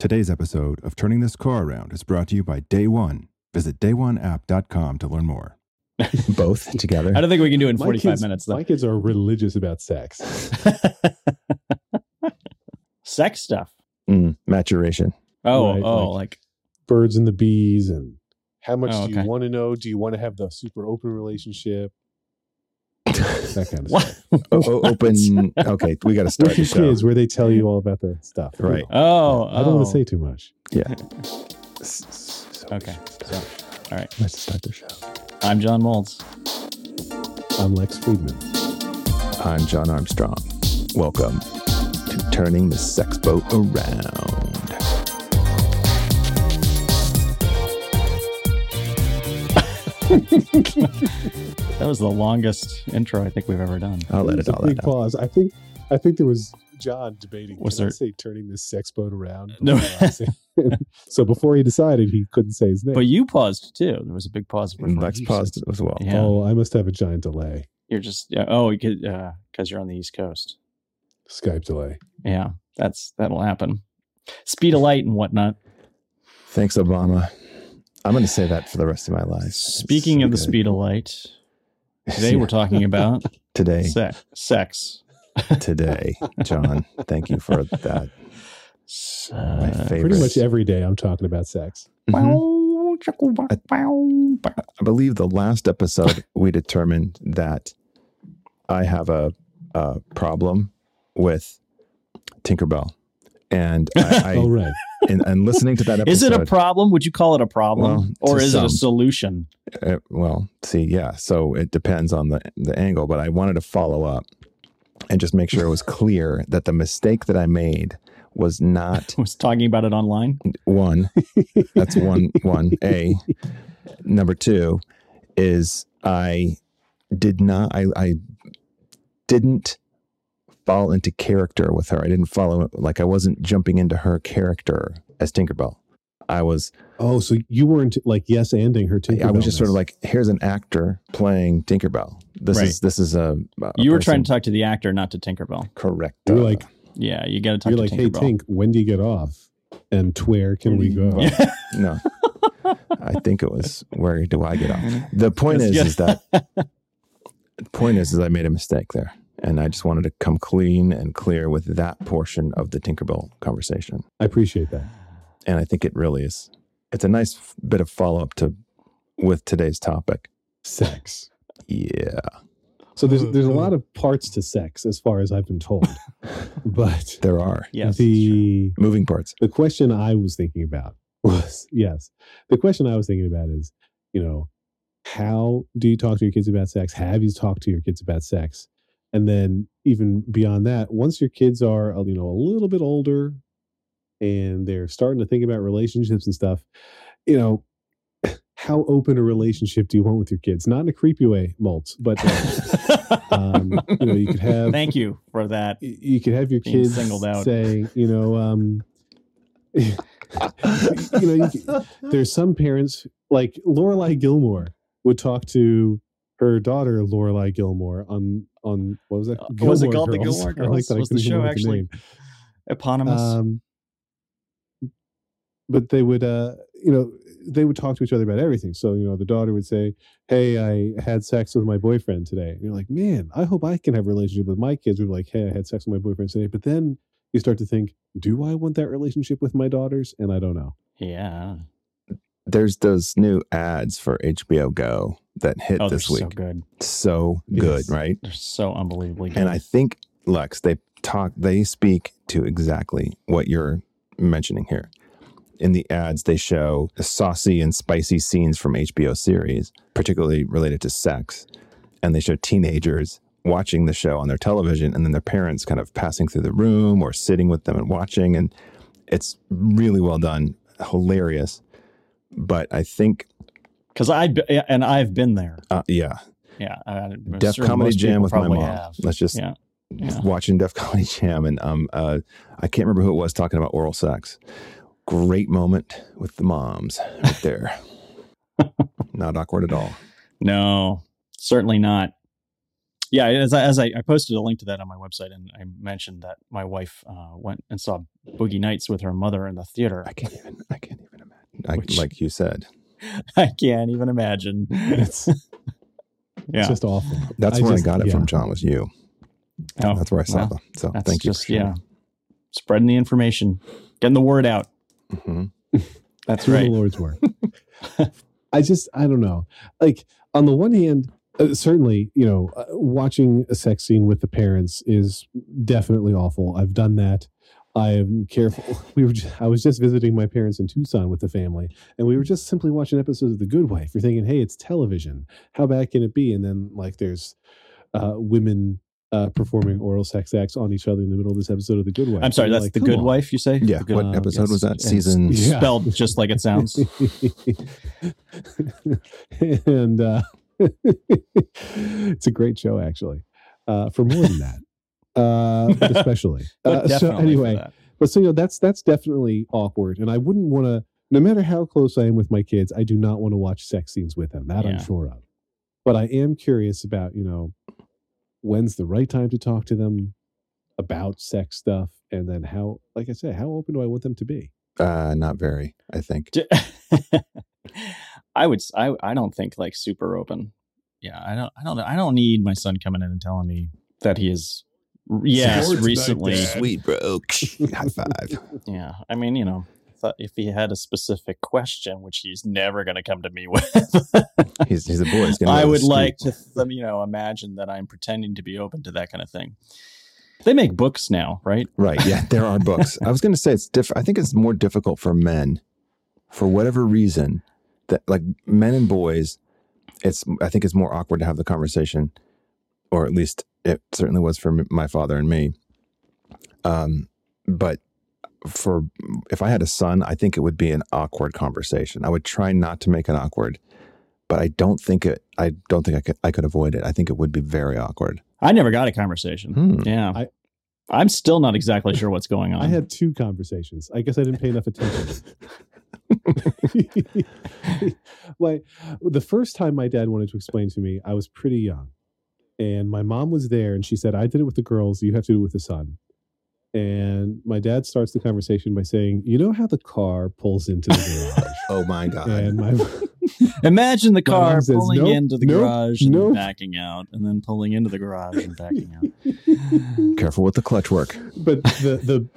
Today's episode of Turning This Car Around is brought to you by Day One. Visit dayoneapp.com to learn more. Both together. I don't think we can do it in My 45 kids- minutes though. My kids are religious about sex. Sex stuff. Mm, maturation. Oh, Right, oh, like- like, Birds and the bees, and how much Oh, do okay. you want to know? Do you want to have the super open relationship? That kind of stuff. O- o- open. Okay, we got to start With the show. kids, where they tell you all about the stuff. you Right. know. Oh, I don't want oh. to say too much. Yeah. Okay. So, all right. Let's start the show. I'm John Moltz. I'm Lex Friedman. I'm John Armstrong. Welcome to Turning the Sex Boat Around. That was the longest intro I think we've ever done. I'll let It's it all big out. pause. I think. I think there was John debating. Was can I there- say turning this sex boat around? No. Before I say- so before he decided, he couldn't say his name. But you paused too. There was a big pause. before And Lex paused said- as well. Yeah. Oh, I must have a giant delay. You're just yeah. Oh, because uh, 'cause you're on the East Coast. Skype delay. Yeah, that's that'll happen. Speed of light and whatnot. Thanks, Obama. I'm going to say that for the rest of my life. Speaking It's of the good. speed of light, today we're talking about today, se- sex. today, John. Thank you for that. My Uh, favorite. Pretty much every day, I'm talking about sex. Mhm. I believe the last episode we determined that I have a, a problem with Tinkerbell, and I, oh, right. And, and listening to that episode. Is it a problem? Would you call it a problem, Well, or is it a solution? Uh, well, see, yeah. So it depends on the the angle, but I wanted to follow up and just make sure it was clear that the mistake that I made was not Was talking about it online. one. That's one one A. Number two is I did not I I didn't fall into character with her. I didn't follow like I wasn't jumping into her character as Tinkerbell. I was Oh, so you weren't like yes anding her Tinkerbell. I was just sort of like, here's an actor playing Tinkerbell. This Right. is this is a, a You were person- trying to talk to the actor, not to Tinkerbell. correct. You're like Yeah, you got to talk you're to like, hey Tink, when do you get off? And where can we go? Yeah. Mm. no. I think it was where do I get off? Mm. The point is, Yes, is that the point is, is I made a mistake there, and I just wanted to come clean and clear with that portion of the Tinkerbell conversation. I appreciate that. And I think it really is. It's a nice f- bit of follow up to with today's topic. Sex. Yeah. So there's there's a mm-hmm. lot of parts to sex as far as I've been told. but There are Yes, the moving parts. the question I was thinking about was yes. The question I was thinking about is, you know, how do you talk to your kids about sex? Have you talked to your kids about sex? And then even beyond that, once your kids are, uh, you know, a little bit older and they're starting to think about relationships and stuff, you know, how open a relationship do you want with your kids? Not in a creepy way, Moltz, but uh, um, you know, you could have Thank you for that. you could have your kids singled out. saying, you know, um, you know, you there's some parents like Lorelai Gilmore would talk to her daughter Lorelai Gilmore on on what was that? Uh, was it called the Girls. Gilmore I like Girls? that Was the show with the actually. Eponymous. Um, but they would, uh, you know, they would talk to each other about everything. So, you know, the daughter would say, Hey, I had sex with my boyfriend today. And you're like, man, I hope I can have a relationship with my kids. We're like, Hey, I had sex with my boyfriend today. But then you start to think, do I want that relationship with my daughters? And I don't know. yeah. There's those new ads for HBO Go that hit Oh, this so good. So good, Yes. right? They're so unbelievably good. And I think Lex, they talk, they speak to exactly what you're mentioning here. In the ads, they show saucy and spicy scenes from HBO series, particularly related to sex, and they show teenagers watching the show on their television, and then their parents kind of passing through the room or sitting with them and watching, and it's really well done, hilarious. But I think, because I and I've been there. uh, yeah, Yeah, I'm Def Comedy Jam with my mom. have. Let's just Yeah, yeah. watching Def Comedy Jam, and um, uh, I can't remember who it was talking about oral sex. Great moment with the moms right there. Not awkward at all. No, certainly not. yeah, as I, as I, I posted a link to that on my website, and I mentioned that my wife uh, went and saw Boogie Nights with her mother in the theater. I can't even. I can't. I, Which- like you said, I can't even imagine. It's, yeah, it's just awful. that's I where just- I got it yeah. from. John was you. Oh, that's where I saw well, them. So that's thank you. just yeah, spreading the information, getting the word out. hmm That's right. the Lord's work. I just, I don't know. Like, on the one hand, uh, certainly, you know, uh, watching a sex scene with the parents is definitely awful. I've done that. I am careful. We were, just, I was just visiting my parents in Tucson with the family, and we were just simply watching episodes of The Good Wife. You're thinking, hey, it's television. How bad can it be? And then, like, there's uh, women uh, performing oral sex acts on each other in the middle of this episode of The Good Wife. I'm sorry, And that's like, the Good on." Wife. You say? Yeah. Good- what uh, episode was that? Season. it's Yeah. Spelled just like it sounds. and uh, it's a great show, actually. Uh, for more than that, uh, especially. But Uh, so anyway, but so you know that's that's definitely awkward, and I wouldn't want to. No matter how close I am with my kids, I do not want to watch sex scenes with them. That I'm sure of. But I am curious about you know when's the right time to talk to them about sex stuff, and then how, like I said, how open do I want them to be? Uh, not very. I think. I would. I I don't think like super open. Yeah. I don't. I don't. I don't need my son coming in and telling me that he is. Yes, Sports recently. Dad. Sweet bro. High five. Yeah. I mean, you know, if he had a specific question, which he's never going to come to me with, He's he's a boy. He's gonna I would like to, you know, imagine that I'm pretending to be open to that kind of thing. They make books now, right? Right. Yeah. There are books. I was going to say it's different. I think it's more difficult for men, for whatever reason, that like men and boys. It's. I think it's more awkward to have the conversation, or at least it certainly was for my father and me. Um, but for if I had a son, I think it would be an awkward conversation. I would try not to make it awkward, but I don't think it. I don't think I could. I could avoid it. I think it would be very awkward. I never got a conversation. Hmm. Yeah. I- I'm still not exactly sure what's going on. I had two conversations. I guess I didn't pay enough attention. my the first time my dad wanted to explain to me, I was pretty young. And my mom was there and she said, I did it with the girls, you have to do it with the son. And my dad starts the conversation by saying, You know how the car pulls into the garage? Oh my god! and my Imagine the My mom car says, pulling "Nope, into the nope, garage and nope." then backing out, and then pulling into the garage and backing out. Careful with the clutch work. but the the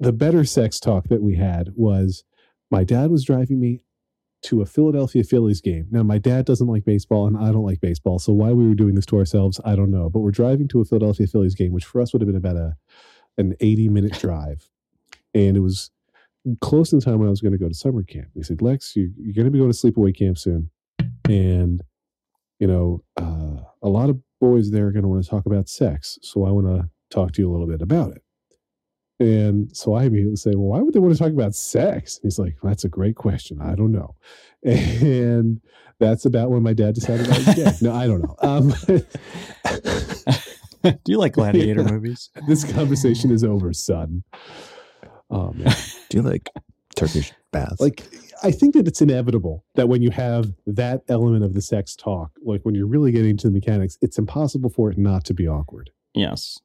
the better sex talk that we had was my dad was driving me to a Philadelphia Phillies game. Now my dad doesn't like baseball and I don't like baseball, so why we were doing this to ourselves, I don't know. But we're driving to a Philadelphia Phillies game, which for us would have been about a an 80 minute drive. And it was close the time when I was going to go to summer camp. They said, Lex, you, you're going to be going to sleepaway camp soon. And, you know, uh, a lot of boys there are going to want to talk about sex. So I want to talk to you a little bit about it. And so I immediately say, Well, why would they want to talk about sex? And he's like, well, That's a great question. I don't know. And that's about when my dad decided I was gay. No, I don't know. Um, Do you like gladiator Yeah. movies? this conversation is over, son. Oh, man. Do you like Turkish baths? Like, I think that it's inevitable that when you have that element of the sex talk, like when you're really getting into the mechanics, it's impossible for it not to be awkward. Yes.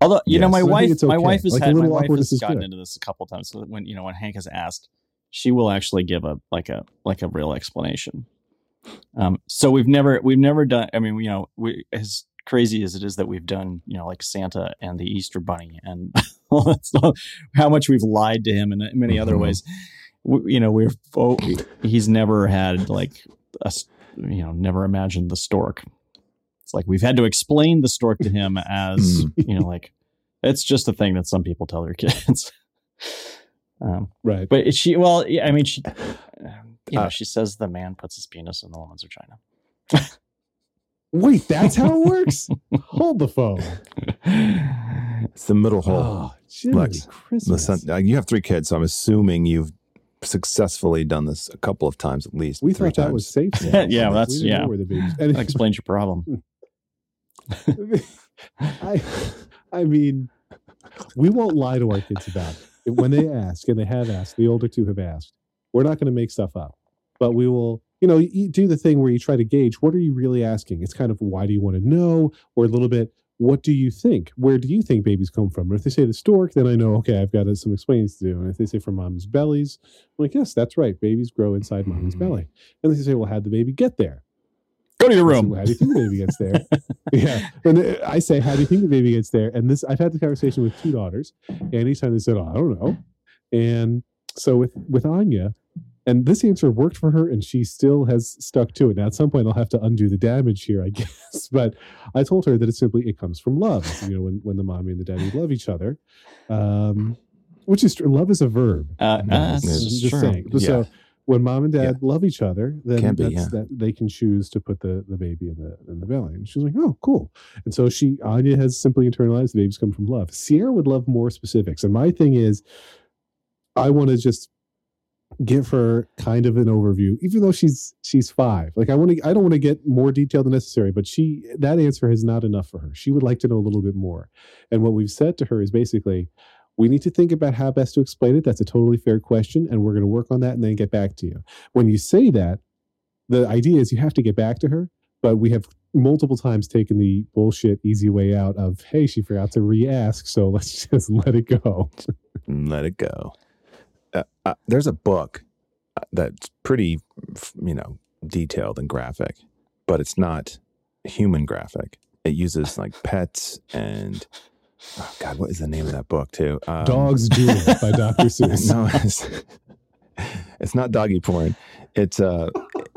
Although you know, my wife, it's my wife has Like, had my wife has gotten good. into this a couple times. So when you know when Hank has asked, she will actually give a like a like a real explanation. Um, so we've never we've never done. I mean, you know, we as crazy as it is that we've done, you know, like Santa and the Easter Bunny and all that stuff, how much we've lied to him in many other Mhm. ways. We, you know, we've oh, he's never had like a you know never imagined the stork. It's like we've had to explain the stork to him as you know, like it's just a thing that some people tell their kids. um, Right. but she, well, yeah, I mean, she, um, you know, Uh, she says the man puts his penis in the woman's vagina. Wait, that's how it works? Hold the phone. it's the middle hole. Oh, Lex, Christmas. The uh, you have three kids, so I'm assuming you've successfully done this a couple of times at least. we thought that was safe. Yeah, yeah, We that's- yeah. where the babies- That explains your problem. I, I mean, we won't lie to our kids about it. When they ask, and they have asked, the older two have asked, we're not going to make stuff up, but we will you know, you do the thing where you try to gauge what are you really asking. It's kind of why do you want to know, or a little bit what do you think? Where do you think babies come from? Or if they say the stork, then I know okay, I've got some explaining to do. And if they say from mom's bellies, I'm like, yes, that's right. Babies grow inside mommy's Mhm. belly. And they say, well, how'd the baby get there? Go to your room. How do you think the baby gets there? yeah. And uh, I say, how do you think the baby gets there? And this, I've had the conversation with two daughters, and each time they said, oh, I don't know. And so with with Anya, and this answer worked for her, and she still has stuck to it. Now, at some point, I'll have to undo the damage here, I guess. But I told her that it's simply it comes from love. You know, when when the mommy and the daddy love each other, um, which is true. Love is a verb. Uh, No, uh, it's this I'm is just true. saying. So Yeah. When mom and dad love each other, then Can be, yeah. that they can choose to put the, the baby in the in the belly. And she's like, oh, cool. And so she Anya has simply internalized the babies come from love. Sierra would love more specifics. And my thing is, I want to just give her kind of an overview, even though she's she's five. Like I want to I don't want to get more detail than necessary, but she that answer is not enough for her. She would like to know a little bit more. And what we've said to her is basically we need to think about how best to explain it. That's a totally fair question. And we're going to work on that and then get back to you. When you say that, the idea is you have to get back to her. But we have multiple times taken the bullshit easy way out of, hey, she forgot to re ask. So let's just let it go. let it go. Uh, uh, there's a book uh, that's pretty, you know, detailed and graphic, but it's not human graphic. It uses like pets and oh God, what is the name of that book too? Um, Dogs Do It by Dr. Seuss. no, it's, it's not doggy porn. It's uh,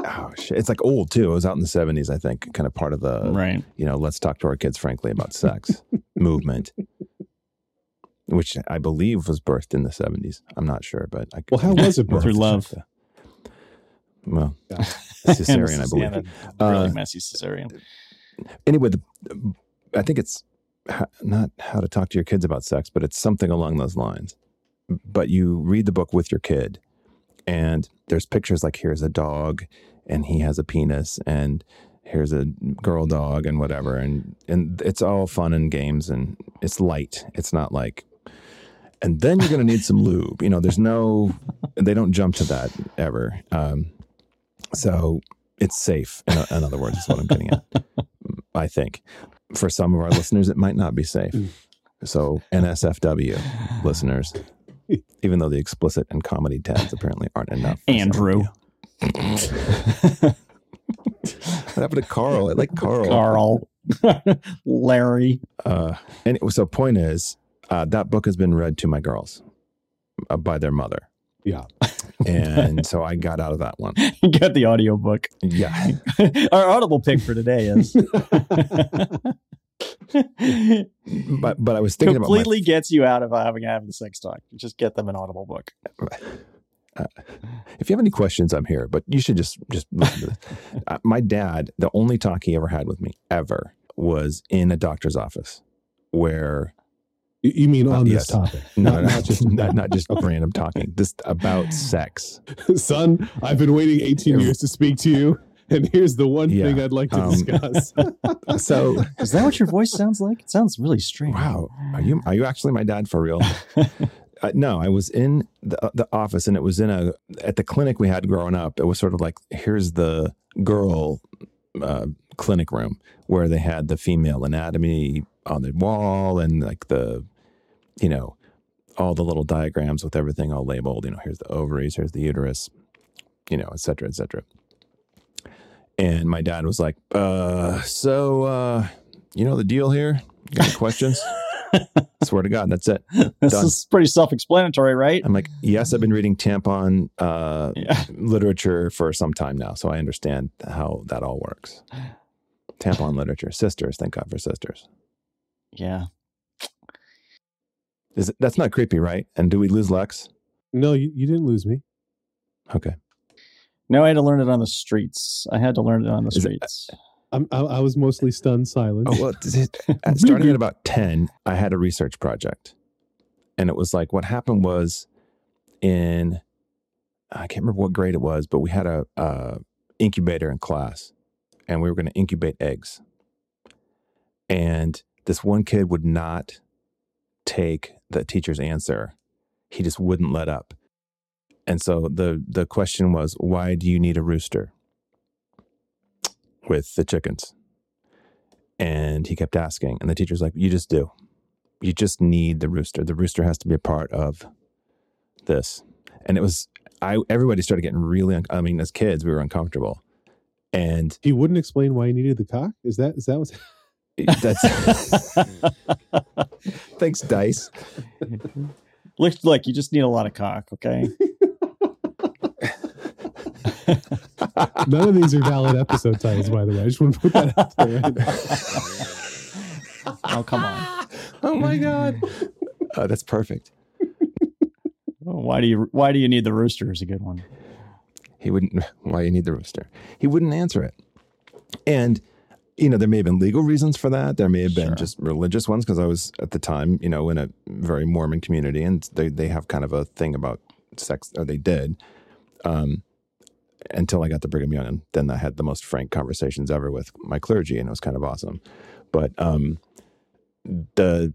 oh shit, it's like old too. It was out in the '70s, I think, kind of part of the right. you know, let's talk to our kids frankly about sex movement, which I believe was birthed in the 70s. I'm not sure, but I Well, how was it birthed? Through love. check. Well, Yeah. cesarean, I believe. a really Uh, messy cesarean. Anyway, the, I think it's not how to talk to your kids about sex, but it's something along those lines. But you read the book with your kid, and there's pictures like here's a dog, and he has a penis, and here's a girl dog, and whatever, and and it's all fun and games, and it's light. It's not like, and then you're gonna need some lube. You know, there's no, they don't jump to that ever. Um, so it's safe. In, in other words, is what I'm getting at. I think for some of our listeners, it might not be safe. So NSFW listeners, even though the explicit and comedy tags apparently aren't enough. for some of Andrew. What happened to Carl? I like Carl. Carl. Larry. Uh, and so point is, uh, that book has been read to my girls uh, by their mother. Yeah. And so I got out of that one. You got the audiobook. Yeah. Our audible pick for today is But but I was thinking about completely gets you out of having having the sex talk. Just get them an audible book. Uh, if you have any questions, I'm here. But you should just just listen to this. Uh, my dad, the only talk he ever had with me ever was in a doctor's office, where You- You mean Uh, on yes. this topic? no, not, not, not just not, not just random talking, just about sex. son. I've been waiting 18 years to speak to you, and here's the one Yeah, thing I'd like to um, discuss. So Is that what your voice sounds like? It sounds really strange. Wow, are you are you actually my dad for real? uh, no, I was in the the office, and it was in a at the clinic we had growing up. It was sort of like here's the girl uh, clinic room where they had the female anatomy on the wall, and like the you know all the little diagrams with everything all labeled. You know, here's the ovaries, here's the uterus, you know, et cetera, et cetera. And my dad was like, uh, so uh, you know the deal here? Got any questions? Swear to God, that's it. This Done. is pretty self-explanatory, right? I'm like, yes, I've been reading tampon uh, Yeah. literature for some time now, so I understand how that all works. Tampon literature, sisters. Thank God for sisters. Yeah. Is it, that's not creepy, right? And do we lose Lex? no, you, you didn't lose me. Okay. No, I had to learn it on the streets. I had to learn it on the Is it- uh, streets. I'm, I, I was mostly stunned silent. Oh, well, th- th- uh, starting at about 10, I had a research project. And it was like, what happened was in, I can't remember what grade it was, but we had a, a incubator in class and we were going to incubate eggs. And this one kid would not take the teacher's answer. He just wouldn't let up. And so the, the question was, why do you need a rooster? with the chickens. And he kept asking, and the teacher's like, You just do. You just need the rooster. The rooster has to be a part of this. And it was, I everybody started getting really, un- I mean, as kids, we were uncomfortable. And He wouldn't explain why he needed the cock. Is that is that what's that's, thanks, Dice. Looks like you just need a lot of cock, okay? None of these are valid episode titles, by the way. I just want to put that out there. Right now. oh, come on. Oh my God. Oh, that's perfect. Oh, why do you why do you need the rooster is a good one. He wouldn't, why you need the rooster? He wouldn't answer it. And, you know, there may have been legal reasons for that. There may have been Sure. just religious ones because I was at the time, you know, in a very Mormon community and they, they have kind of a thing about sex, or they did. Um, until I got to Brigham Young, and then I had the most frank conversations ever with my clergy, and it was kind of awesome. But um, the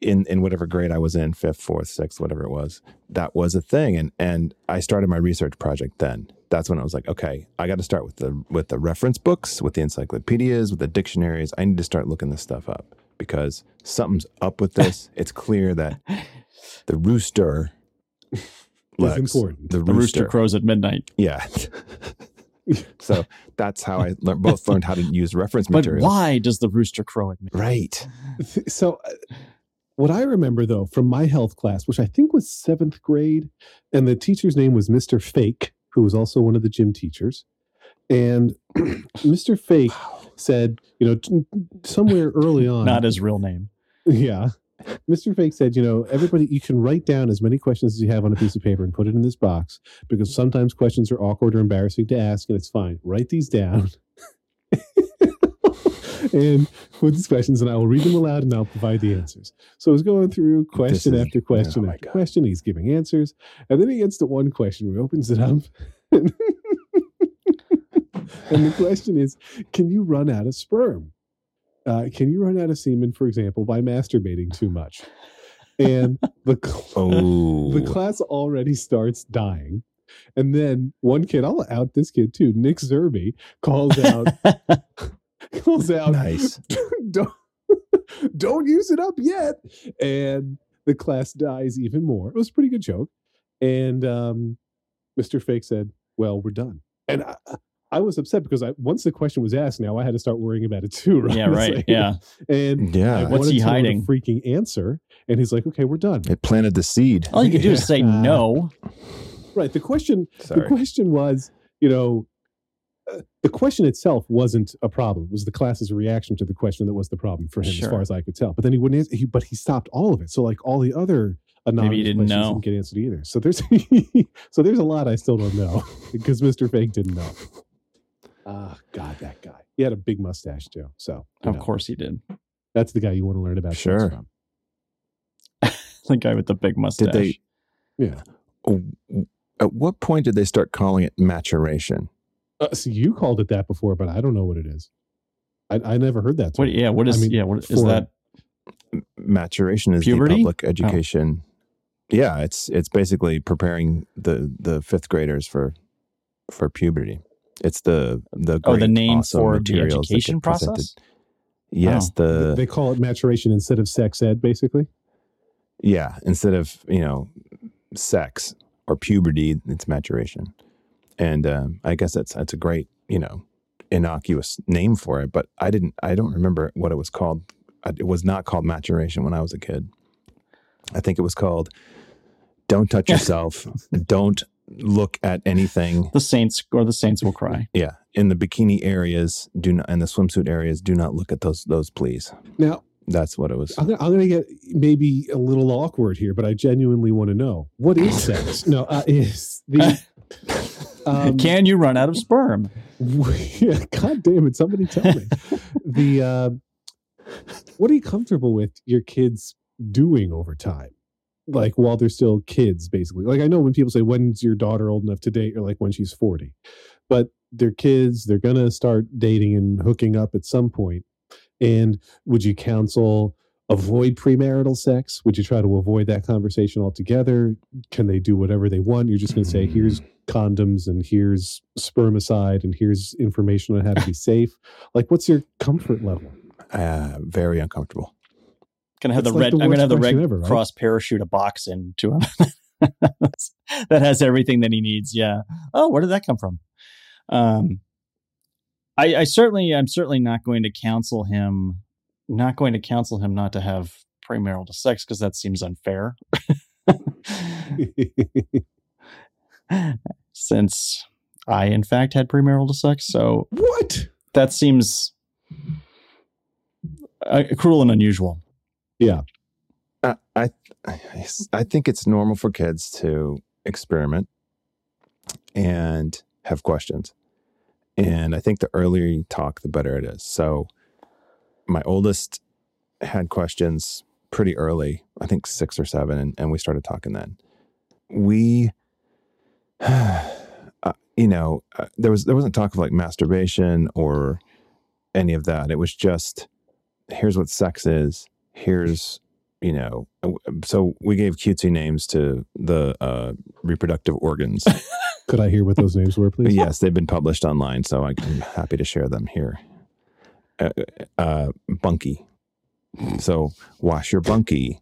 in in whatever grade I was in, fifth, fourth, sixth, whatever it was, that was a thing, and and I started my research project then. That's when I was like, okay, I got to start with the with the reference books, with the encyclopedias, with the dictionaries. I need to start looking this stuff up because something's up with this. it's clear that the rooster. Lex, important. The The rooster crows at midnight. yeah. so that's how I lear- both learned how to use reference But materials. why does the rooster crow at midnight? Right. So, uh, what I remember though from my health class, which I think was seventh grade, and the teacher's name was Mr. Fake, who was also one of the gym teachers. And Mr. Fake said, you know, t- somewhere early on, Not his real name. Yeah. Mr. Fake said, you know, everybody, you can write down as many questions as you have on a piece of paper and put it in this box because sometimes questions are awkward or embarrassing to ask, and it's fine. Write these down and put these questions, and I will read them aloud and I'll provide the answers. So he's going through question is- after question oh after question. He's giving answers. And then he gets to one question where he opens it up. and the question is Can you run out of sperm? Uh, can you run out of semen, for example, by masturbating too much? And the cl- Oh. the class already starts dying. And then one kid, I'll out this kid too, Nick Zerby, calls out, calls out, nice. don't, don't use it up yet. And the class dies even more. It was a pretty good joke. And um, Mr. Fake said, Well, we're done. And I, I was upset because I once the question was asked, now I had to start worrying about it too. Right? yeah, right. like- Yeah. And I Yeah. What's he to know the hiding? freaking answer. And he's like, Okay, we're done. It planted the seed. All you can do is say no. Right. The question the question was, you know, the question itself wasn't a problem. It was the class's reaction to the question that was the problem for him, as far as I could tell. But then he wouldn't answer. He, but he stopped all of it. So like all the other anonymous didn't questions know. didn't get answered either. So there's so there's a lot I still don't know because Mr. Fake didn't know. Ah, God, that guy. He had a big mustache too. So Of know, course he did. that's the guy you want to learn about. Sure. from. The guy with the big mustache. Did they? Yeah. oh, At what point did they start calling it maturation? Uh, so you called it that before, but I don't know what it is. I, I never heard that. What? Yeah. What is? I mean, yeah. What is that? Maturation is Puberty? Oh. the public education. Yeah, it's it's basically preparing the the fifth graders for for puberty. It's the the Oh, the name awesome for the education get presented. process? Yes, Oh. the they call it maturation instead of sex ed, basically. Yeah, instead of you know sex or puberty, it's maturation, and um, I guess that's that's a great you know innocuous name for it. But I didn't, I don't remember what it was called. It was not called maturation when I was a kid. I think it was called "Don't touch yourself," "Don't look at anything." The Saints or the Saints will cry. Yeah, in the bikini areas, do not, and the swimsuit areas, do not look at those those, please. Now, That's what it was. I'm gonna, I'm gonna get maybe a little awkward here, but I genuinely want to know what is sex? no, uh, is the um, Can you run out of sperm? God damn it! Somebody tell me the uh, what are you comfortable with your kids doing over time? Like while they're still kids, basically. Like I know when people say, "When's your daughter old enough to date?" Or like when she's forty, but they're kids. They're gonna start dating and hooking up at some point. And would you counsel avoid premarital sex? Would you try to avoid that conversation altogether? Can they do whatever they want? You're just going to say, here's condoms and here's spermicide and here's information on how to be safe. Like, what's your comfort level? Uh, very uncomfortable. Gonna have That's the like red. the I'm gonna have the red ever, right? cross parachute a box into him. that has everything that he needs. Yeah. Oh, where did that come from? Um, I, I certainly, I'm certainly not going to counsel him, not going to counsel him not to have premarital sex because that seems unfair. Since I, in fact, had premarital sex, so what? that seems uh, cruel and unusual. Yeah. I, I I think it's normal for kids to experiment and have questions. And I think the earlier you talk, the better it is. So my oldest had questions pretty early, I think six or seven, and, and we started talking then. We, uh, you know, uh, there was there wasn't talk of like masturbation or any of that. It was just here's what sex is. Here's you know, so we gave cutesy names to the uh, reproductive organs. Could I hear what those names were, please? yes, they've been published online, so I'm happy to share them here. Uh, uh, bunkie. So, wash your bunkie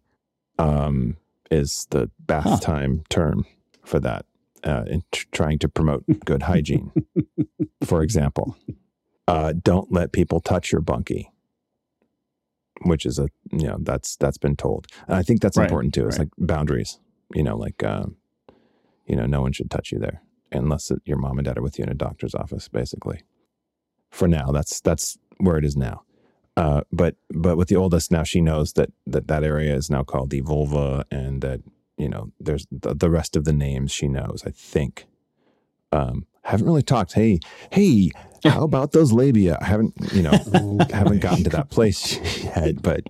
um, is the bath Huh. time term for that, uh, in tr- trying to promote good hygiene. for example, uh, don't let people touch your bunkie, which is a you know that's that's been told, and I think that's Right, important too. It's right. like boundaries, you know, like uh, you know, no one should touch you there unless it, your mom and dad are with you in a doctor's office, basically. For now, that's that's where it is now. Uh, but but with the oldest now, she knows that that that area is now called the vulva, and that you know there's the, the rest of the names she knows. I think. Um, haven't really talked. Hey, hey, how about those labia? I haven't, you know, haven't gotten to that place yet. But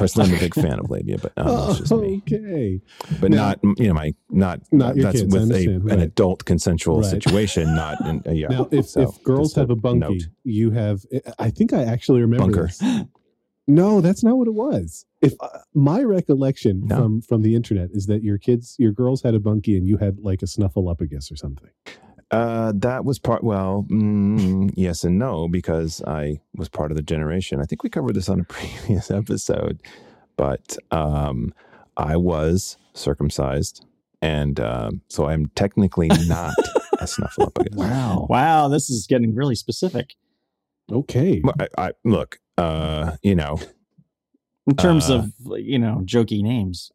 personally, I'm a big fan of labia. But um, that's just me. okay. But Now- not, you know, my not Not your that's kids, with a, understand, an adult consensual Right. situation, not in, uh, yeah. Now, if, So, if girls have a bunkie, note. you have. I think I actually remember. Bunker. this. No, that's not what it was. If uh, my recollection No. from from the internet is that your kids, your girls had a bunkie, and you had like a snuffle snuffleupagus or something. Uh, that was part. Well, mm, yes and no, because I was part of the generation. I think we covered this on a previous episode, but um, I was circumcised, and um, so I'm technically not a snuffleupagus. Wow. Wow, this is getting really specific Okay. I, I, look, uh, you know, in terms Uh, of you know jokey names.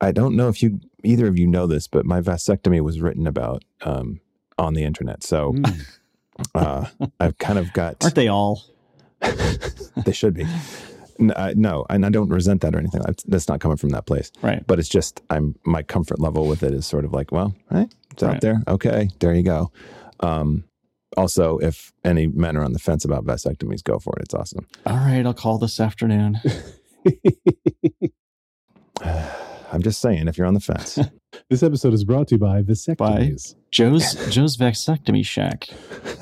I don't know if you either of you know this, but my vasectomy was written about um, on the internet. So Mm. uh, I've kind of got. Aren't they all? they should be. No, I, no, and I don't resent that or anything. That's, that's not coming from that place. Right. But it's just I'm my comfort level with it is sort of like, well, right, it's out there. Okay, there you go. Um, also, if any men are on the fence about vasectomies, go for it. It's awesome. All right, I'll call this afternoon. I'm just saying, if you're on the fence, this episode is brought to you by vasectomies. Joe's Joe's vasectomy shack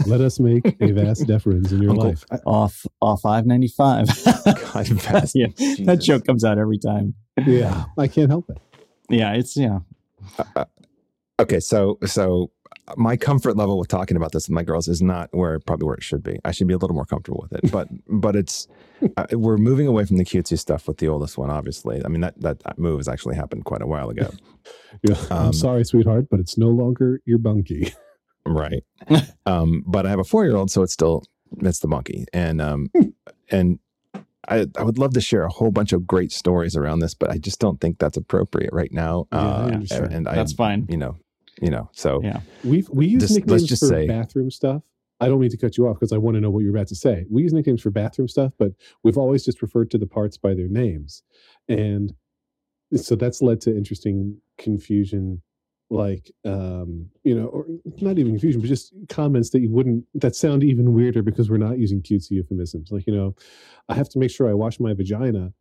Let us make a vast deference in your Uncle- life. I- off off five ninety five. God, vas- Yeah, that joke comes out every time. yeah, I can't help it. Yeah, it's yeah. Uh, uh, okay, so so my comfort level with talking about this with my girls is not where probably where it should be. I should be a little more comfortable with it, but but it's uh, we're moving away from the cutesy stuff with the oldest one. Obviously, I mean that that, that move has actually happened quite a while ago, Yeah, I'm Um, sorry, sweetheart, but it's no longer your bunkie. right? um, but I have a four year old, so it's still it's the monkey, and um and. I, I would love to share a whole bunch of great stories around this, but I just don't think that's appropriate right now. Yeah, uh, understand. and I, That's fine. you know, you know, so Yeah. We we use Just- nicknames just for say- bathroom stuff. I don't mean to cut you off because I want to know what you're about to say. We use nicknames for bathroom stuff, but we've always just referred to the parts by their names, and so that's led to interesting confusion. Like, um, you know, or not even confusion, but just comments that you wouldn't that sound even weirder because we're not using cutesy euphemisms. Like, you know, I have to make sure I wash my vagina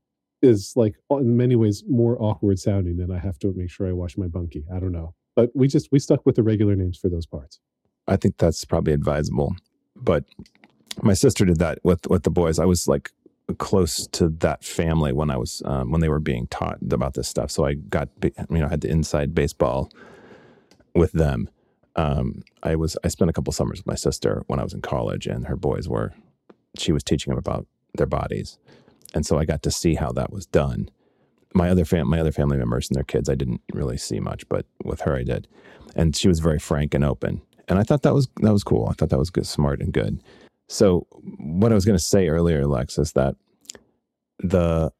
is like in many ways more awkward sounding than I have to make sure I wash my bunkie. I don't know, but we just we stuck with the regular names for those parts. I think that's probably advisable. But my sister did that with with the boys. I was like close to that family when I was um, when they were being taught about this stuff. So I got you know had the inside baseball with them. Um, I was I spent a couple summers with my sister when I was in college, and her boys were she was teaching them about their bodies, and so I got to see how that was done. My other fam my other family members and their kids I didn't really see much, but with her I did, and she was very frank and open, and I thought that was that was cool. I thought that was good, smart and good. So what I was going to say earlier, Lex, is that the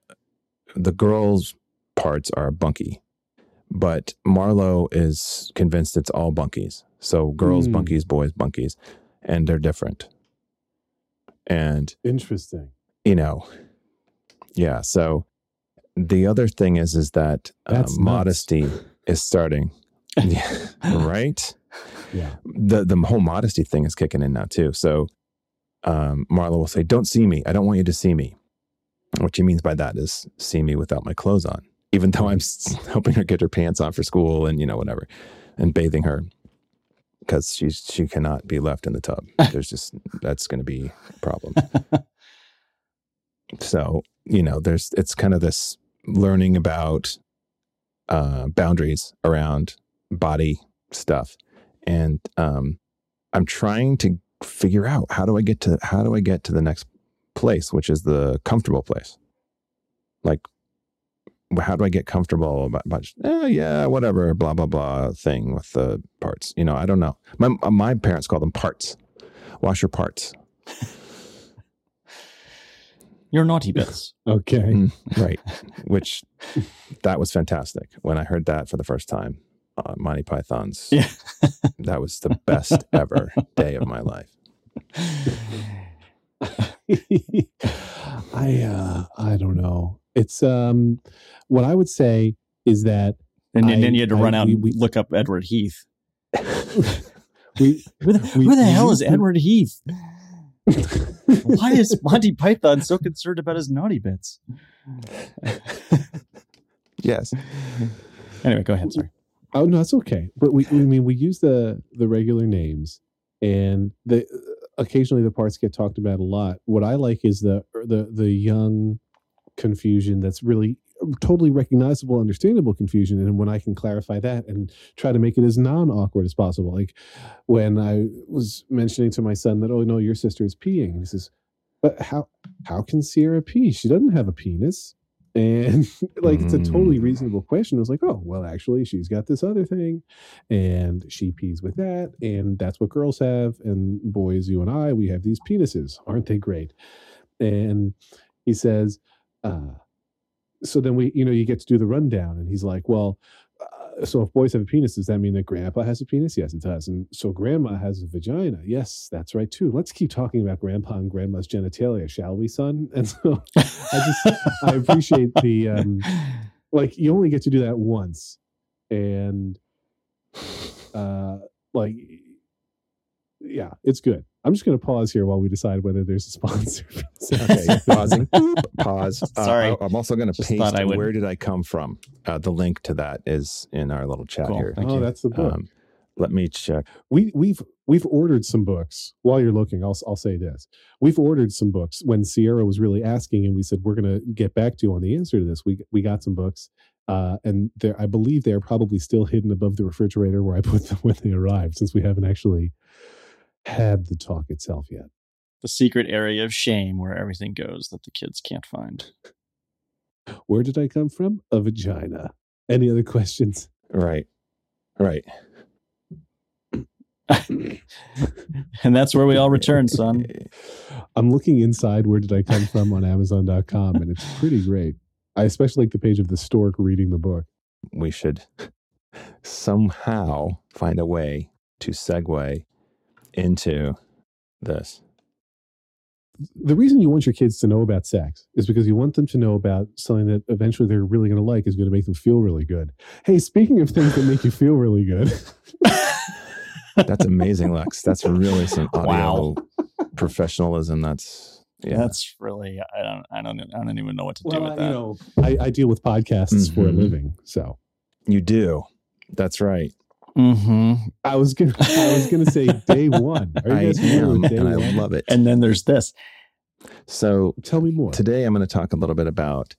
the girls' parts are bunky, but Marlo is convinced it's all bunkies. So girls Hmm. bunkies, boys bunkies, and they're different. And Interesting. you know, yeah. So the other thing is, is that uh, modesty is starting, yeah, right? Yeah. the the whole modesty thing is kicking in now too. So um, Marla will say, "Don't see me. I don't want you to see me." What she means by that is see me without my clothes on, even though I'm helping her get her pants on for school and you know whatever, and bathing her because she's she cannot be left in the tub. There's just that's going to be a problem. so you know, there's it's kind of this learning about uh, boundaries around body stuff and um, I'm trying to figure out how do I get to how do I get to the next place, which is the comfortable place. Like, how do I get comfortable about, about eh, yeah, whatever, blah blah blah thing with the parts? You know, I don't know. My my parents call them parts. Wash your parts, Your naughty bits. Okay. Mm. right? Which that was fantastic when I heard that for the first time. Uh, Monty Python's. Yeah. that was the best ever day of my life. I uh I don't know. It's um what I would say is that And, and I- then you had to I- run out we- and we- look up Edward Heath. we Who the, We- who the we hell is used Edward Heath? Why is Monty Python so concerned about his naughty bits? Yes. Anyway, go ahead. Sorry. Oh no, it's okay. But we, I mean, we use the the regular names, and the occasionally the parts get talked about a lot. What I like is the the the young confusion that's really totally recognizable, understandable confusion, and when I can clarify that and try to make it as non awkward as possible. Like when I was mentioning to my son that, oh no, your sister is peeing, and he says, but how how can Sierra pee? She doesn't have a penis. And like it's a totally Mm. reasonable question. I was like, oh, well, actually, she's got this other thing, and she pees with that, and that's what girls have. And boys, you and I, we have these penises. Aren't they great? And he says, uh, so then we, you know, you get to do the rundown, and he's like, well, uh, so if boys have a penis, does that mean that grandpa has a penis? Yes, it does. And so grandma has a vagina. Yes, that's right too. Let's keep talking about grandpa and grandma's genitalia, shall we, son? And so I just I appreciate the um like you only get to do that once. And uh like yeah, it's good. I'm just gonna pause here while we decide whether there's a sponsor. Okay, pausing. Pause. Uh, Sorry. I- I'm also going to paste. thought I would- Where did I come from? Uh, the link to that is in our little chat Cool. here. Thank oh, you. that's the book. Um, let me check. we we've we've ordered some books while you're looking I'll, I'll say this we've ordered some books when sierra was really asking and we said we're going to get back to you on the answer to this we we got some books uh, and they're i believe they're probably still hidden above the refrigerator where i put them when they arrived since we haven't actually had the talk itself yet the secret area of shame where everything goes that the kids can't find. where did i come from a vagina any other questions Right. Right. and that's where we all return, son. i'm looking inside where did i come from on amazon.com and it's pretty great i especially like the page of the stork reading the book We should somehow find a way to segue into this. the reason you want your kids to know about sex is because you want them to know about something that eventually they're really going to like is going to make them feel really good. Hey, speaking of things that make you feel really good, That's amazing, Lex. That's really some audio Wow. professionalism. That's yeah. That's really I don't I don't I don't even know what to do with I, that. you know, I, I deal with podcasts for a Mhm. living, so you do. That's right. Mm-hmm. I was gonna I was gonna say day one. Are you I guys am, with day and I love it. And then there's this. So Tell me more. today I'm going to talk a little bit about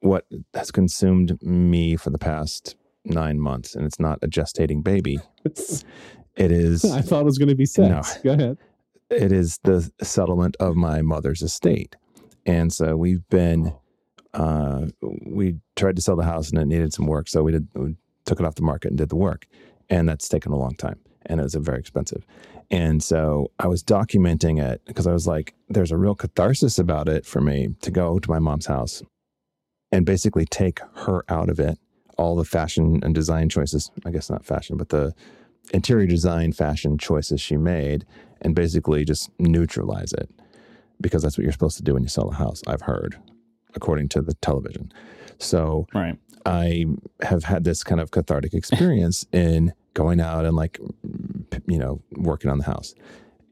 what has consumed me for the past nine months, and it's not a gestating baby. It is I thought it was going to be sex. No, Go ahead. it is the settlement of my mother's estate, and so we've been uh, we tried to sell the house and it needed some work, so we did we took it off the market and did the work, and that's taken a long time and it was very expensive. And so I was documenting it because I was like, there's a real catharsis about it for me to go to my mom's house and basically take her out of it. All the fashion and design choices, I guess not fashion, but the interior design fashion choices she made, and basically just neutralize it because that's what you're supposed to do when you sell a house, I've heard, according to the television. So Right. I have had this kind of cathartic experience in going out and like, you know, working on the house.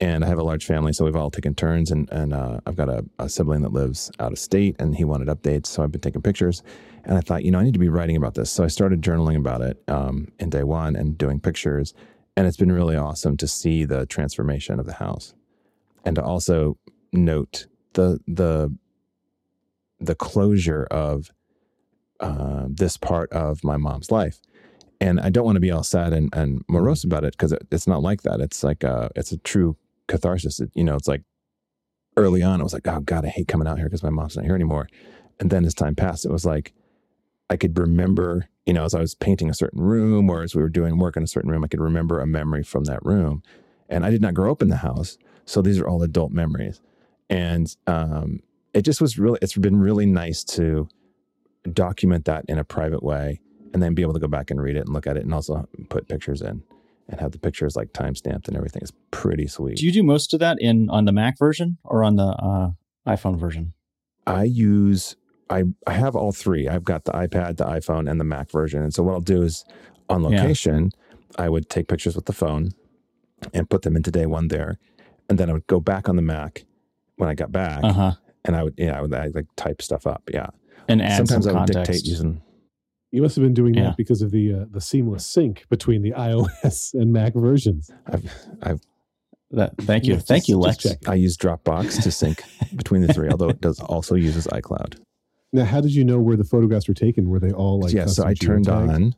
And I have a large family, so we've all taken turns. And, and uh, I've got a, a sibling that lives out of state and he wanted updates. So I've been taking pictures. And I thought, you know, I need to be writing about this. So I started journaling about it um, in day one and doing pictures. And it's been really awesome to see the transformation of the house and to also note the, the, the closure of uh, this part of my mom's life. And I don't want to be all sad and, and morose about it because it, it's not like that. It's like a, it's a true catharsis. It, you know, it's like early on, I was like, oh God, I hate coming out here because my mom's not here anymore. And then as time passed, it was like I could remember, you know, as I was painting a certain room or as we were doing work in a certain room, I could remember a memory from that room. And I did not grow up in the house. So these are all adult memories. And um, it just was really, it's been really nice to document that in a private way and then be able to go back and read it and look at it and also put pictures in and have the pictures like time stamped and everything. It's pretty sweet. Do you do most of that in on the Mac version or on the uh, iPhone version? I use I I have all three. I've got the iPad, the iPhone, and the Mac version. And so what I'll do is on Yeah. location, I would take pictures with the phone and put them into day one there. And then I would go back on the Mac when I got back Uh huh. and I would yeah, I would I like type stuff up. Yeah. And add Sometimes some I would context. dictate using You must have been doing Yeah. that because of the uh, the seamless sync between the iOS and Mac versions. I've I've That, thank you, Yeah, thank just- you, just Lex. checking. I use Dropbox to sync between the three, although it does also uses iCloud. Now, how did you know where the photographs were taken? Were they all like yeah, so I turned geotagged?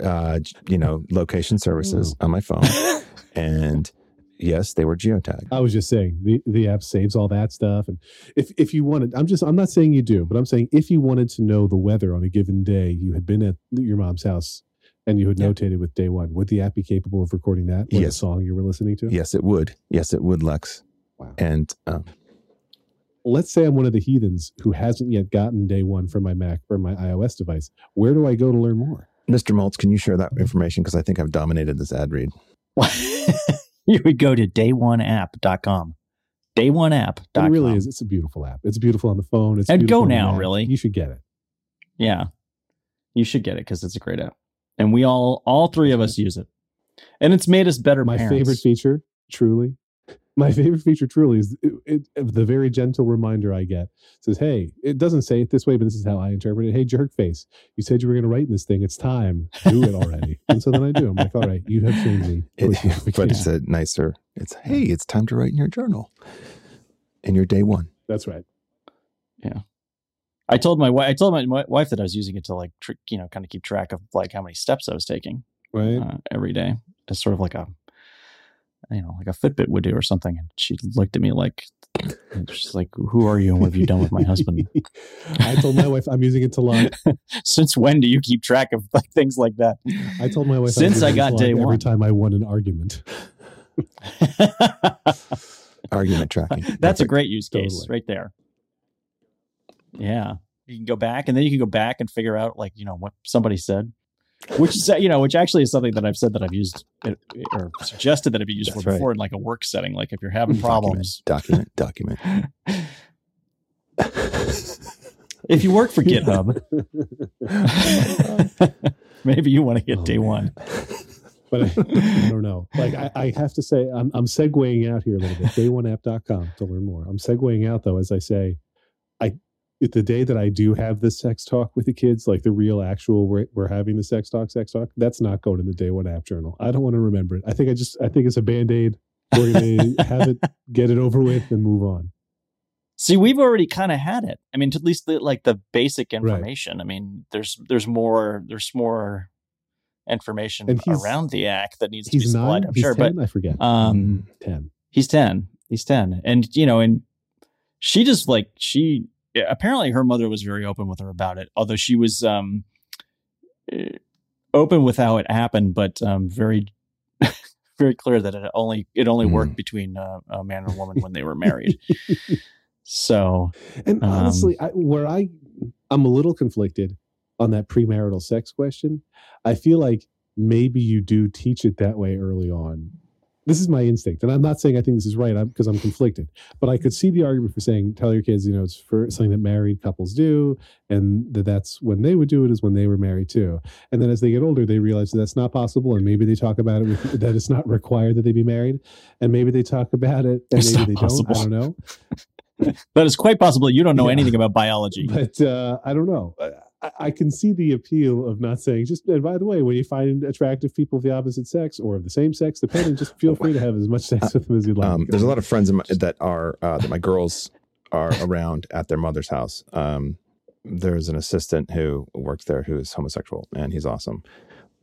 on, uh, you know, location services Oh. on my phone, and yes, they were geotagged. I was just saying the the app saves all that stuff, and if if you wanted, I'm just I'm not saying you do, but I'm saying if you wanted to know the weather on a given day, you had been at your mom's house and you had Yeah. notated with day one. Would the app be capable of recording that? Or the Yes. song you were listening to. Yes, it would. Yes, it would, Lex. Wow. And um, Let's say I'm one of the heathens who hasn't yet gotten day one for my Mac or my iOS device. Where do I go to learn more? Mr. Moltz, can you share that information? Because I think I've dominated this ad read. you would go to day1app.com. Day1app.com. But it really is. It's a beautiful app. It's beautiful on the phone. It's And go now, really. You should get it. Yeah. You should get it because it's a great app. And we all, all three of us use it. And it's made us better My parents. favorite feature, truly, my favorite feature, truly, is it, it, the very gentle reminder I get. says, "Hey, it doesn't say it this way, but this is how I interpret it. Hey, jerk face, you said you were going to write in this thing. It's time. Do it already." and so then I do. I'm like, "All right, you have changed me." It, Push but it's a nicer. It's hey, it's time to write in your journal. In your day one. That's right. Yeah. I told my wife, I told my, my wife that I was using it to like, tr- you know, kind of keep track of like how many steps I was taking Right. uh, every day. It's sort of like a, you know, like a Fitbit would do or something. And she looked at me like, she's like, who are you and what have you done with my husband? I told my wife I'm using it to log. Since when do you keep track of like things like that? I told my wife I'm Since I got day every one. Every time I won an argument. Argument tracking. That's a Perfect. great use case Totally. right there. Yeah. You can go back and then you can go back and figure out like, you know, what somebody said. Which is, uh, you know, which actually is something that I've said that I've used uh, or suggested that I've used That's for right. before in like a work setting. Like if you're having mm, problems, Document. Document. document. if you work for GitHub, maybe you want to get Oh, day man. one. But I, I don't know. Like I, I have to say, I'm, I'm segueing out here a little bit. Day1app.com to learn more. I'm segueing out though, as I say, the day that I do have the sex talk with the kids, like the real actual we're, we're having the sex talk, sex talk. That's not going in the day one app journal. I don't want to remember it. I think I just I think it's a band aid. We're gonna have it, get it over with, and move on. See, we've already kind of had it. I mean, at least the, like the basic information. I mean, there's there's more there's more information And around the act that needs to be He's supplied. nine. I'm he's sure, 10, but I forget. um, ten. he's ten. He's ten, and you know, and she just like she apparently her mother was very open with her about it. Although she was um eh, open with how it happened, but um very very clear that it only it only Mhm. worked between uh, a man and a woman when they were married. so And Um, honestly, I, where I I'm a little conflicted on that premarital sex question. I feel like maybe you do teach it that way early on. This is my instinct, and I'm not saying I think this is right because I'm, conflicted. But I could see the argument for saying tell your kids, you know, it's for something that married couples do, and that that's when they would do it is when they were married too. And then as they get older, they realize that that's not possible, and maybe they talk about it with, that it's not required that they be married, and maybe they talk about it and It's maybe they possible. don't. I don't know. that is quite possible. You don't know Yeah. anything about biology. but uh, I don't know. I, I can see the appeal of not saying just. And by the way, when you find attractive people of the opposite sex or of the same sex, depending, just feel free to have as much sex with them as you'd like. Um, there's a lot of friends of my, that are uh, that my girls are around at their mother's house. Um, there's an assistant who works there who is homosexual, and he's awesome.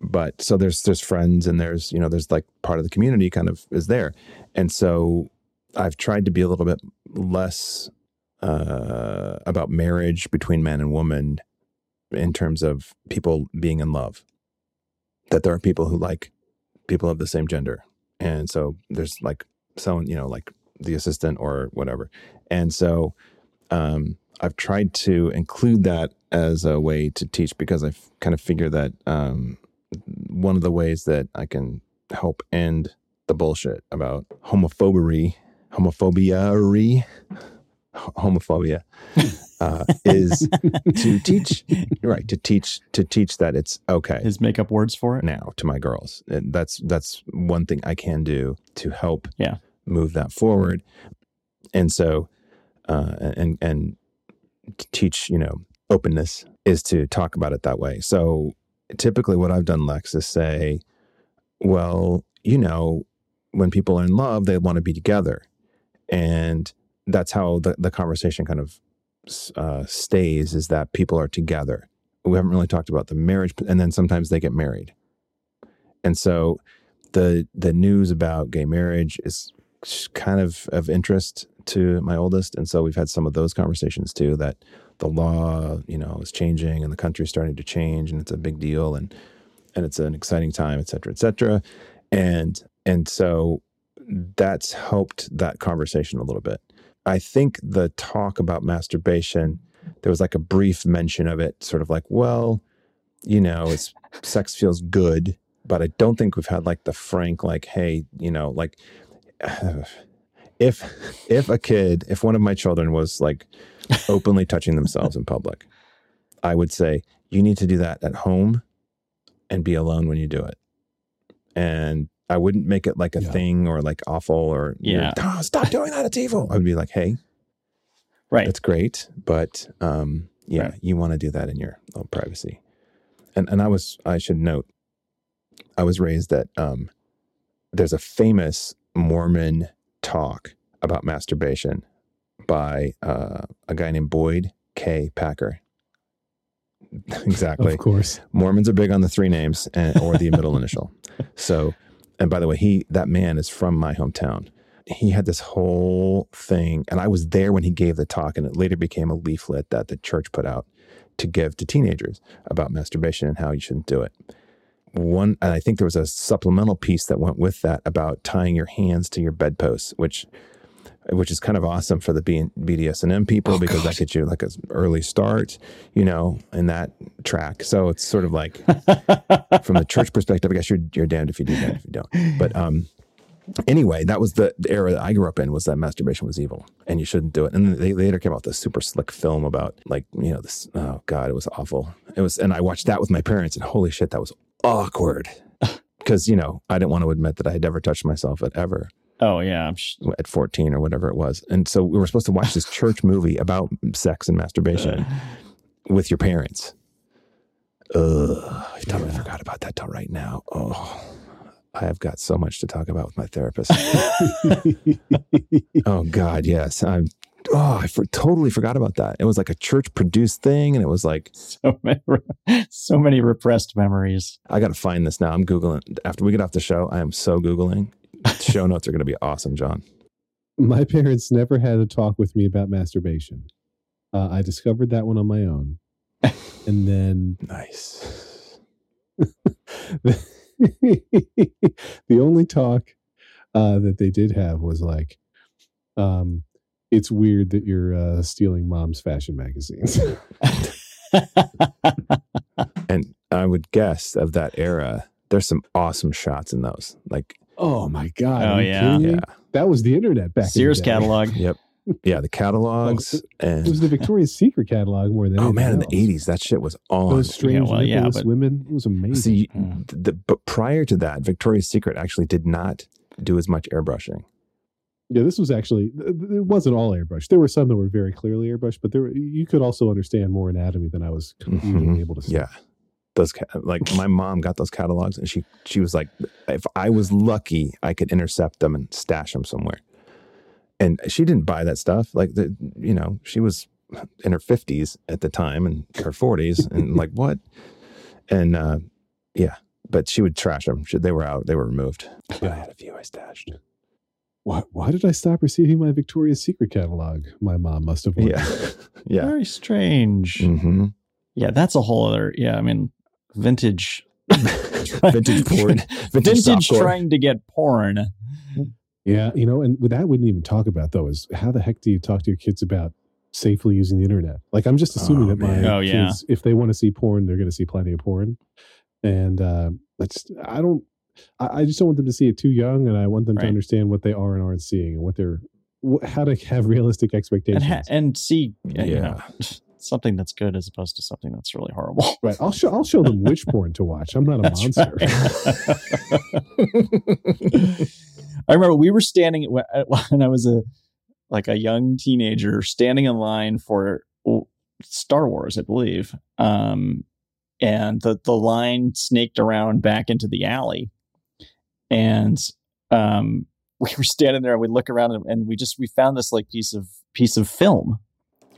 But so there's there's friends, and there's you know there's like part of the community kind of is there, and so I've tried to be a little bit less uh, about marriage between man and woman in terms of people being in love. That there are people who like people of the same gender, and so there's like someone you know like the assistant or whatever. And so um, i've tried to include that as a way to teach because i kind of figure that um, one of the ways that i can help end the bullshit about homophobia homophobia. Homophobia uh, is to teach right to teach to teach that it's okay His makeup words for it. now to my girls. And that's that's one thing I can do to help Yeah. move that forward. And so uh and and to teach, you know, openness is to talk about it that way. So typically what I've done Lex is say, well, you know, when people are in love, they want to be together. And that's how the, the conversation kind of uh, stays is that people are together. We haven't really talked about the marriage, and then sometimes they get married. And so the the news about gay marriage is kind of of interest to my oldest, and so we've had some of those conversations too. That the law, you know, is changing, and the country's starting to change, and it's a big deal, and and it's an exciting time, et cetera, et cetera. And and so that's helped that conversation a little bit. I think the talk about masturbation, there was like a brief mention of it, sort of like, well, you know, it's sex feels good, but I don't think we've had like the frank, like, hey, you know, like if if a kid, if one of my children was like openly touching themselves in public, I would say, you need to do that at home and be alone when you do it. And I wouldn't make it like a Yeah. thing or like awful or Yeah. "Oh, stop doing that. It's evil. I would be like, hey, Right. that's great, but um, yeah, Right. you want to do that in your little privacy. And and I was I should note, I was raised that um, there's a famous Mormon talk about masturbation by uh, a guy named Boyd K. Packer. exactly. Of course. Mormons are big on the three names and, or the middle initial. So, and by the way, he that man is from my hometown. He had this whole thing, and I was there when he gave the talk, and it later became a leaflet that the church put out to give to teenagers about masturbation and how you shouldn't do it. One, and I think there was a supplemental piece that went with that about tying your hands to your bedposts, which which is kind of awesome for the B- BDSM people Oh, because that gets you like an early start, you know, in that track. So it's sort of like from the church perspective, I guess you're you're damned if you do, damned if you don't. But um, anyway, that was the, era that I grew up in was that masturbation was evil and you shouldn't do it. And then they later came out with a super slick film about like you know this. Oh God, it was awful. It was, and I watched that with my parents, and holy shit, that was awkward. Because you know I didn't want to admit that I had ever touched myself at ever oh yeah. I'm sh- at 14 or whatever it was. And so we were supposed to watch this church movie about sex and masturbation with your parents. Ugh, I totally Yeah. forgot about that till right now. Oh, I have got so much to talk about with my therapist. oh God, yes. I'm, oh, I for, totally forgot about that. It was like a church produced thing, and it was like So many, so many repressed memories. I got to find this now. I'm googling after we get off the show. I am so googling. show notes are going to be awesome, John. My parents never had a talk with me about masturbation. Uh, I discovered that one on my own, and then Nice. the only talk uh, that they did have was like, um, "It's weird that you're uh, stealing mom's fashion magazines." And I would guess of that era, there's some awesome shots in those. Like, oh my god! Oh, yeah. yeah, that was the internet back. Sears in the day. catalog. yep, yeah, the catalogs It was the Victoria's Secret catalog more than oh man, in the '80s, that shit was on. Those strange well, yeah, but- women it was amazing. See, Mm. the, but prior to that, Victoria's Secret actually did not do as much airbrushing. Yeah, this was actually th- th- it wasn't all airbrushed. There were some that were very clearly airbrushed, but there you could also understand more anatomy than I was usually Mhm. able to see. Yeah. Those like my mom got those catalogs and she she was like if I was lucky I could intercept them and stash them somewhere. And she didn't buy that stuff like the you know she was in her 50s at the time and her 40s and like what and uh yeah but she would trash them She- they were out they were removed But I had a few I stashed Why, why did I stop receiving my Victoria's Secret catalog? My mom must have. yeah yeah Very strange. hmm Yeah, that's a whole other. Yeah, I mean, vintage. vintage porn vintage, Vintage trying to get porn. Yeah, you know, and with that we didn't even talk about though is how the heck do you talk to your kids about safely using the internet? Like I'm just assuming Oh, that my man. Oh, yeah. kids, if they want to see porn, they're going to see plenty of porn, and uh, that's I don't. I, I just don't want them to see it too young, and I want them to understand what they are and aren't seeing, and what they're wh- how to have realistic expectations. and ha- and see uh, you know, Yeah. Something that's good as opposed to something that's really horrible. right? I'll show I'll show them which porn to watch. I'm not a That's monster. right. I remember we were standing when when I was a like a young teenager standing in line for Star Wars, I believe. Um, and the the line snaked around back into the alley, and um, we were standing there and we look around and, and we just we found this like piece of piece of film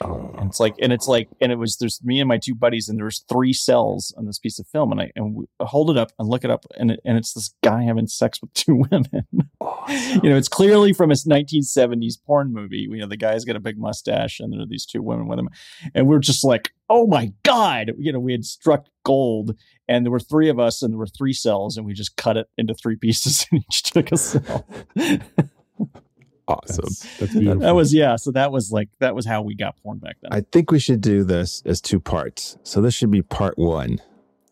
oh, and it's like and it's like and it was there's me and my two buddies and there's three cells on this piece of film and i and we hold it up and look it up and it, and it's this guy having sex with two women. You know it's clearly from a 1970s porn movie you know the guy's got a big mustache and there are these two women with him and we're just like oh my god! You know we had struck gold and there were three of us and there were three cells and we just cut it into three pieces and each took a cell awesome That's, that's beautiful. that was yeah so that was like that was how we got porn back then I think we should do this as two parts. So this should be part one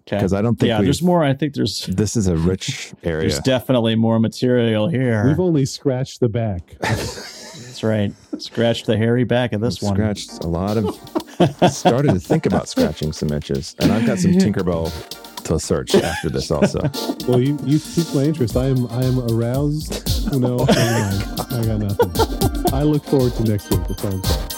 okay because I don't think yeah there's more i think there's This is a rich area. There's definitely more material here. We've only scratched the back. That's right. Scratched the hairy back of this one. Scratched a lot of. started to think about scratching some itches, and I've got some Tinkerbell to search after this also. well, you you piqued my interest. I am I am aroused. No, mind. I got nothing. I look forward to next week. That's all I'm saying.